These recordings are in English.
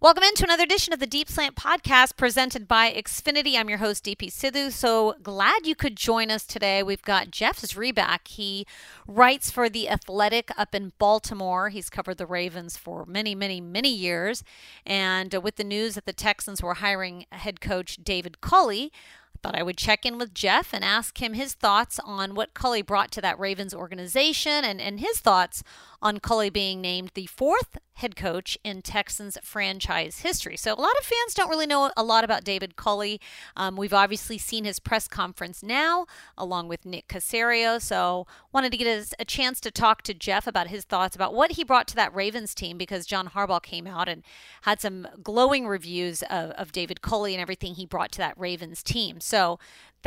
Welcome into another edition of the Deep Slant podcast presented by Xfinity. I'm your host, DP Sidhu. So glad you could join us today. We've got Jeff Zrebiec. He writes for The Athletic up in Baltimore. He's covered the Ravens for many, many, many years. And uh, with the news that the Texans were hiring head coach David Culley, I Thought I would check in with Jeff and ask him his thoughts on what Culley brought to that Ravens organization and, and his thoughts on Culley being named the fourth head coach in Texans franchise history. So, a lot of fans don't really know a lot about David Culley. Um, we've obviously seen his press conference now, along with Nick Caserio. So, wanted to get a, a chance to talk to Jeff about his thoughts about what he brought to that Ravens team because John Harbaugh came out and had some glowing reviews of, of David Culley and everything he brought to that Ravens team. So,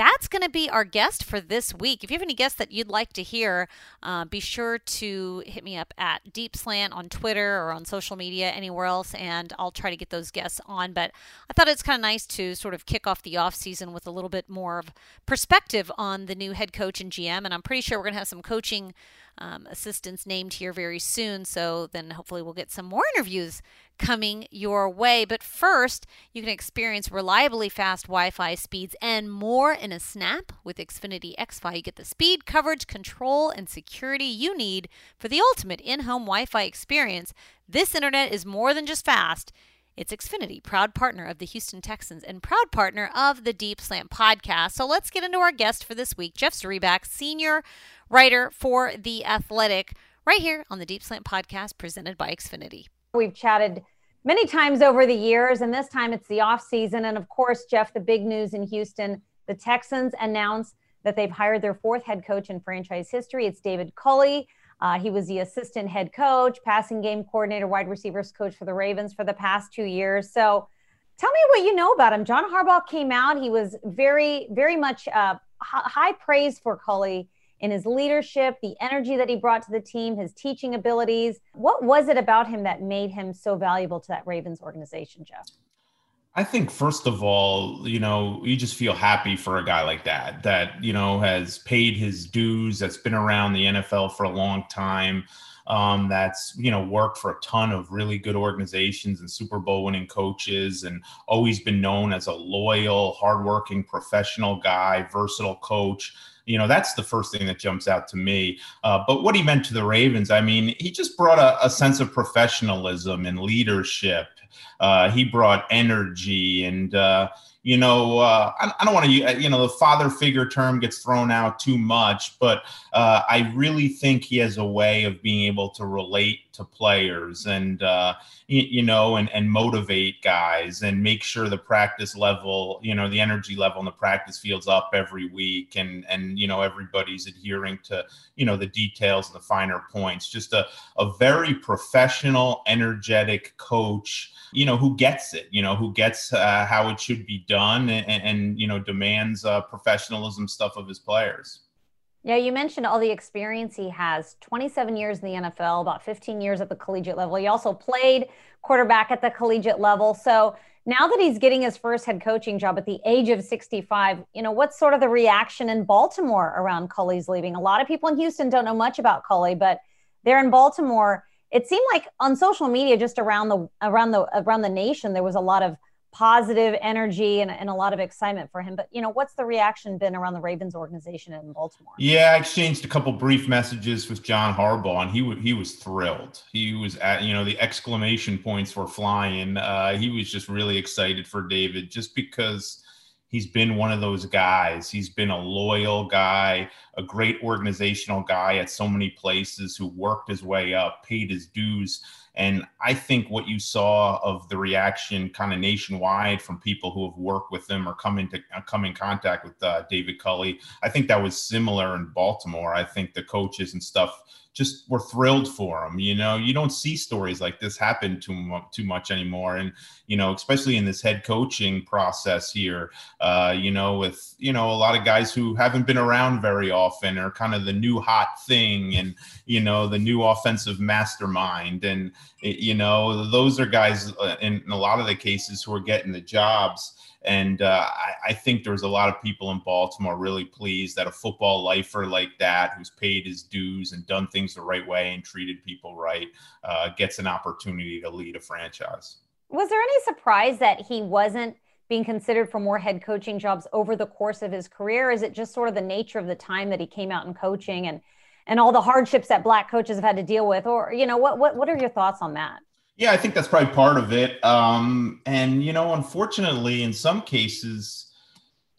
that's going to be our guest for this week. If you have any guests that you'd like to hear, uh, be sure to hit me up at Deep Slant on Twitter or on social media, anywhere else, and I'll try to get those guests on. But I thought it's kind of nice to sort of kick off the off season with a little bit more of perspective on the new head coach and GM. And I'm pretty sure we're going to have some coaching um, assistants named here very soon. So then hopefully we'll get some more interviews coming your way. But first, you can experience reliably fast Wi Fi speeds and more in a snap with Xfinity XFi. You get the speed, coverage, control, and security you need for the ultimate in home Wi Fi experience. This internet is more than just fast. It's Xfinity, proud partner of the Houston Texans and proud partner of the Deep Slant podcast. So let's get into our guest for this week, Jeff Zrebiec, senior writer for The Athletic, right here on the Deep Slant podcast presented by Xfinity. We've chatted many times over the years, and this time it's the off season. And of course, Jeff, the big news in Houston the Texans announced that they've hired their fourth head coach in franchise history. It's David Culley. Uh, he was the assistant head coach, passing game coordinator, wide receivers coach for the Ravens for the past two years. So tell me what you know about him. John Harbaugh came out. He was very, very much uh, high praise for Culley in his leadership, the energy that he brought to the team, his teaching abilities. What was it about him that made him so valuable to that Ravens organization, Jeff? I think first of all, you know, you just feel happy for a guy like that, that, you know, has paid his dues, that's been around the NFL for a long time, um, that's, you know, worked for a ton of really good organizations and Super Bowl winning coaches and always been known as a loyal, hardworking, professional guy, versatile coach. You know, that's the first thing that jumps out to me. Uh, but what he meant to the Ravens, I mean, he just brought a, a sense of professionalism and leadership uh, he brought energy and uh, you know uh, I, I, don't want to you know the father figure term gets thrown out too much but uh, i really think he has a way of being able to relate to players and uh, you, you, know and, and motivate guys and make sure the practice level you know the energy level in the practice fields up every week and and you know everybody's adhering to you know the details and the finer points. Just a, a very professional energetic coach you know who gets it you know who gets uh, how it should be done and, and you know demands uh, professionalism stuff of his players. Yeah you mentioned all the experience he has. 27 years in the nfl about 15 years at the collegiate level. He also played quarterback at the collegiate level. So now that he's getting his first head coaching job at the age of 65 you know what's sort of the reaction in baltimore around culley's leaving? A lot of people in houston don't know much about culley but they're in baltimore. It seemed like on social media just around the around the around the nation there was a lot of positive energy and, and a lot of excitement for him. But you know what's the reaction been around the ravens organization in baltimore? Yeah i exchanged a couple brief messages with john harbaugh and he, w- he was thrilled. He was at you know the exclamation points were flying. Uh, he was just really excited for david just because he's been one of those guys. He's been a loyal guy, a great organizational guy at so many places who worked his way up, paid his dues. And I think what you saw of the reaction kind of nationwide from people who have worked with him or come into uh, come in contact with uh, David Culley, I think that was similar in Baltimore. I think the coaches and stuff just were thrilled for him. You know, you don't see stories like this happen too too much anymore, and you know, especially in this head coaching process here. Uh, you know, with you know a lot of guys who haven't been around very often are kind of the new hot thing, and you know, the new offensive mastermind, and you know, those are guys uh, in, in a lot of the cases who are getting the jobs. And uh, I, I, think there's a lot of people in Baltimore really pleased that a football lifer like that, who's paid his dues and done things the right way and treated people right, uh, gets an opportunity to lead a franchise. Was there any surprise that he wasn't being considered for more head coaching jobs over the course of his career? Is it just sort of the nature of the time that he came out in coaching and and all the hardships that black coaches have had to deal with? Or you know, what what what are your thoughts on that? Yeah, I think that's probably part of it. Um, and you know, unfortunately, in some cases,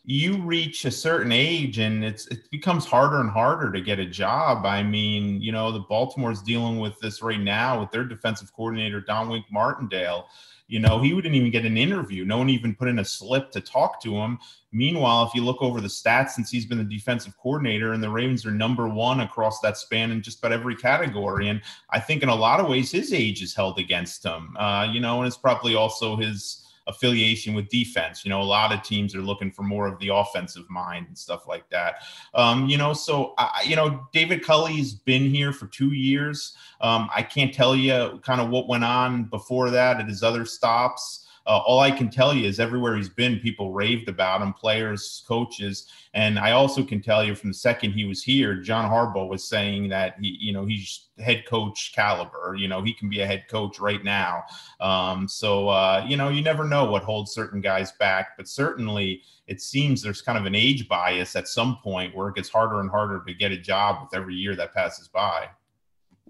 you reach a certain age and it's it becomes harder and harder to get a job. I mean, you know, the Baltimore's dealing with this right now with their defensive coordinator Don Wink Martindale. You know, he wouldn't even get an interview. No one even put in a slip to talk to him. Meanwhile, if you look over the stats since he's been the defensive coordinator, and the Ravens are number one across that span in just about every category. And I think in a lot of ways, his age is held against him. Uh, you know, and it's probably also his affiliation with defense. You know, a lot of teams are looking for more of the offensive mind and stuff like that. Um, you know, so I, you know, David Culley's been here for two years. Um, I can't tell you kind of what went on before that at his other stops. Uh, all I can tell you is everywhere he's been, people raved about him, players, coaches, and I also can tell you from the second he was here, John Harbaugh was saying that he, you know, he's head coach caliber. You know, he can be a head coach right now. Um, so uh, you know, you never know what holds certain guys back, but certainly it seems there's kind of an age bias at some point where it gets harder and harder to get a job with every year that passes by.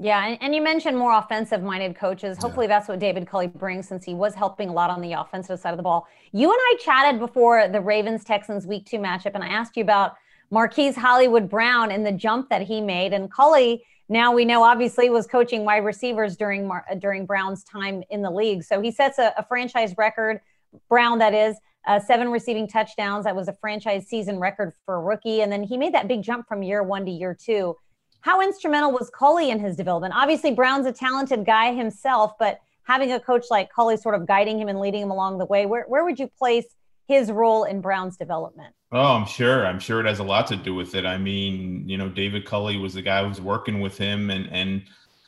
Yeah, and, and you mentioned more offensive minded coaches. Hopefully, yeah. that's what David Culley brings since he was helping a lot on the offensive side of the ball. You and I chatted before the Ravens Texans week two matchup, and I asked you about Marquise Hollywood Brown and the jump that he made. And Culley, now we know, obviously, was coaching wide receivers during Mar- during Brown's time in the league. So he sets a, a franchise record, Brown, that is, uh, seven receiving touchdowns. That was a franchise season record for a rookie. And then he made that big jump from year one to year two. How instrumental was Culley in his development? Obviously, Brown's a talented guy himself, but having a coach like Culley sort of guiding him and leading him along the way, where, where would you place his role in Brown's development? Oh, I'm sure. I'm sure it has a lot to do with it. I mean, you know, David Culley was the guy who was working with him and and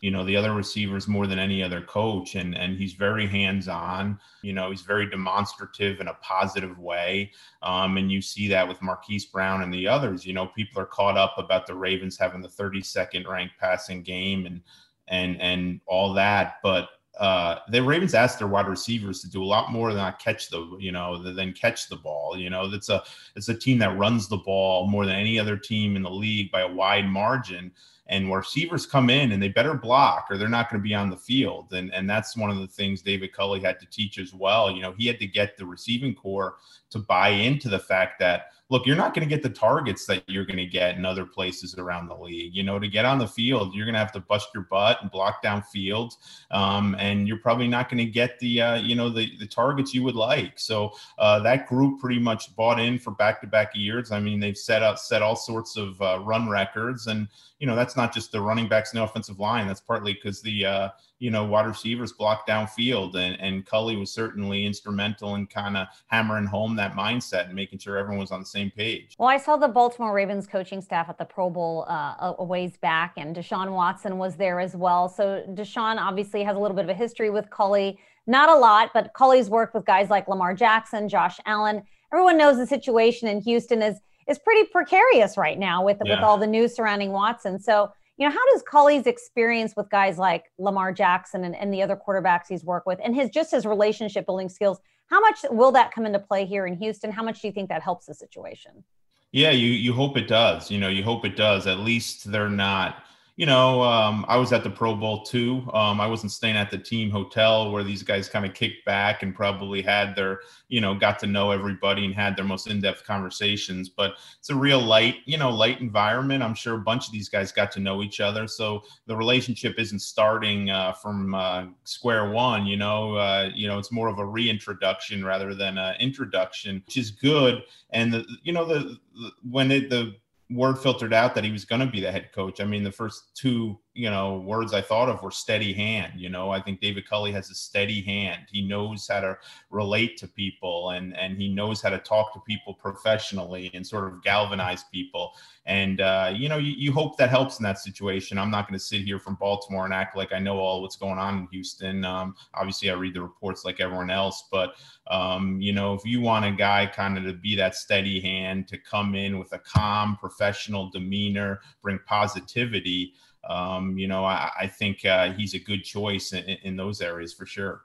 you know the other receivers more than any other coach and and he's very hands on you know he's very demonstrative in a positive way um, and you see that with marquise brown and the others you know people are caught up about the ravens having the 32nd ranked passing game and and and all that but uh, the Ravens asked their wide receivers to do a lot more than catch the, you know, than catch the ball. You know, it's a it's a team that runs the ball more than any other team in the league by a wide margin and receivers come in and they better block or they're not going to be on the field. And, and that's one of the things David Culley had to teach as well. You know, he had to get the receiving corps to buy into the fact that look, you're not going to get the targets that you're going to get in other places around the league. You know, to get on the field, you're going to have to bust your butt and block down fields, um, and you're probably not going to get the uh, you know the the targets you would like. So uh, that group pretty much bought in for back to back years. I mean, they've set up set all sorts of uh, run records, and you know that's not just the running backs and the offensive line. That's partly because the uh, you know, wide receivers block downfield. And, and Culley was certainly instrumental in kind of hammering home that mindset and making sure everyone was on the same page. Well, I saw the Baltimore Ravens coaching staff at the Pro Bowl uh, a ways back, and Deshaun Watson was there as well. So Deshaun obviously has a little bit of a history with Culley. Not a lot, but Culley's worked with guys like Lamar Jackson, Josh Allen. Everyone knows the situation in Houston is is pretty precarious right now with yeah. with all the news surrounding Watson. So you know, how does Culley's experience with guys like Lamar Jackson and, and the other quarterbacks he's worked with and his just his relationship building skills, how much will that come into play here in Houston? How much do you think that helps the situation? Yeah, you you hope it does. You know, you hope it does. At least they're not you know, um, I was at the Pro Bowl too. Um, I wasn't staying at the team hotel where these guys kind of kicked back and probably had their, you know, got to know everybody and had their most in-depth conversations. But it's a real light, you know, light environment. I'm sure a bunch of these guys got to know each other, so the relationship isn't starting uh, from uh, square one. You know, uh, you know, it's more of a reintroduction rather than an introduction, which is good. And the, you know, the, the when it the word filtered out that he was going to be the head coach. I mean, the first two you know, words I thought of were steady hand. You know, I think David Culley has a steady hand. He knows how to relate to people and and he knows how to talk to people professionally and sort of galvanize people. And uh, you know, you, you hope that helps in that situation. I'm not going to sit here from Baltimore and act like I know all what's going on in Houston. Um, obviously, I read the reports like everyone else, but um, you know, if you want a guy kind of to be that steady hand, to come in with a calm, professional demeanor, bring positivity um, you know, I, I think uh, he's a good choice in, in, those areas for sure.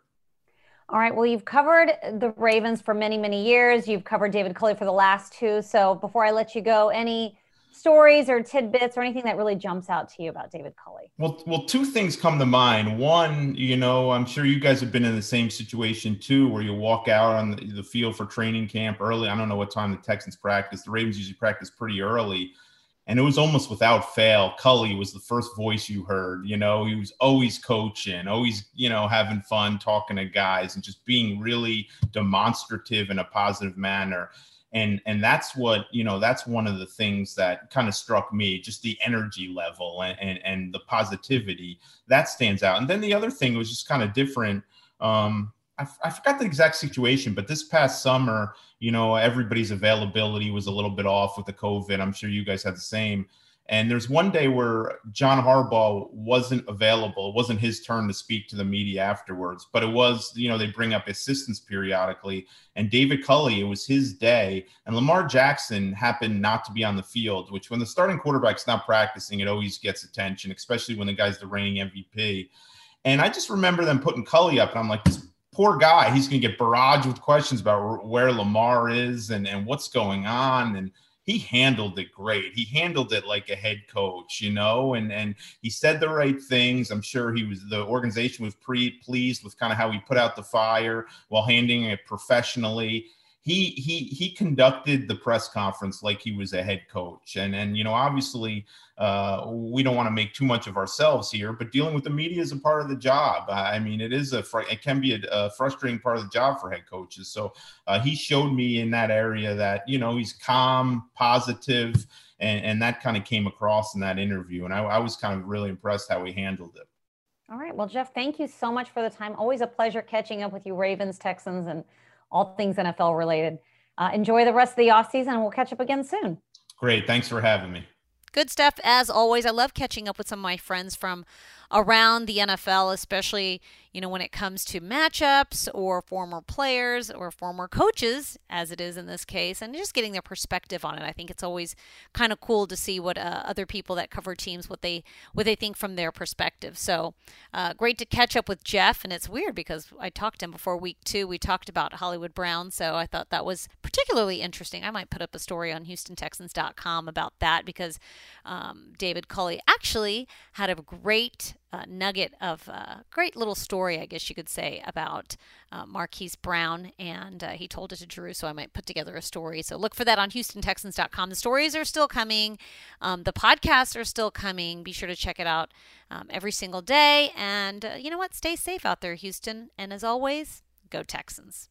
All right. Well, you've covered the Ravens for many, many years. You've covered David Culley for the last two. So before I let you go, any stories or tidbits or anything that really jumps out to you about David Culley? Well, well, two things come to mind. One, you know, I'm sure you guys have been in the same situation too, where you walk out on the, the field for training camp early. I don't know what time the Texans practice. The Ravens usually practice pretty early and it was almost without fail. Culley was the first voice you heard. You know, he was always coaching, always, you know, having fun, talking to guys, and just being really demonstrative in a positive manner. And and that's what you know. That's one of the things that kind of struck me, just the energy level and and, and the positivity that stands out. And then the other thing was just kind of different. Um, I, forgot the exact situation, but this past summer, you know, everybody's availability was a little bit off with the COVID. I'm sure you guys had the same. And there's one day where John Harbaugh wasn't available. It wasn't his turn to speak to the media afterwards, but it was, you know, they bring up assistants periodically. And David Culley, it was his day. And Lamar Jackson happened not to be on the field, which when the starting quarterback's not practicing, it always gets attention, especially when the guy's the reigning MVP. And I just remember them putting Culley up, and I'm like, this poor guy, he's going to get barraged with questions about where Lamar is and, and what's going on. And he handled it great. He handled it like a head coach, you know, and and he said the right things. I'm sure he was the organization was pretty pleased with kind of how he put out the fire while handling it professionally he he he conducted the press conference like he was a head coach. And and you know obviously uh, we don't want to make too much of ourselves here but dealing with the media is a part of the job. I mean it is a fr- it can be a, a, frustrating part of the job for head coaches. So uh, he showed me in that area that you know he's calm positive and, and that kind of came across in that interview. And I, I was kind of really impressed how he handled it. All right. Well jeff thank you so much for the time. Always a pleasure catching up with you ravens texans and all things NFL related. Uh, enjoy the rest of the offseason and we'll catch up again soon. Great. Thanks for having me. Good stuff as always. I love catching up with some of my friends from around the NFL, especially you know when it comes to matchups or former players or former coaches, as it is in this case, and just getting their perspective on it. I think it's always kind of cool to see what uh, other people that cover teams what they what they think from their perspective. So uh, great to catch up with Jeff, and it's weird because I talked to him before week two. We talked about Hollywood Brown, so I thought that was particularly interesting. I might put up a story on HoustonTexans.com about that because um, David Culley actually had a great uh, nugget of a uh, great little story, I guess you could say, about uh, Marquise Brown. And uh, he told it to Drew, so I might put together a story. So look for that on HoustonTexans.com. The stories are still coming, um, the podcasts are still coming. Be sure to check it out um, every single day. And uh, you know what? Stay safe out there, Houston. And as always, go Texans.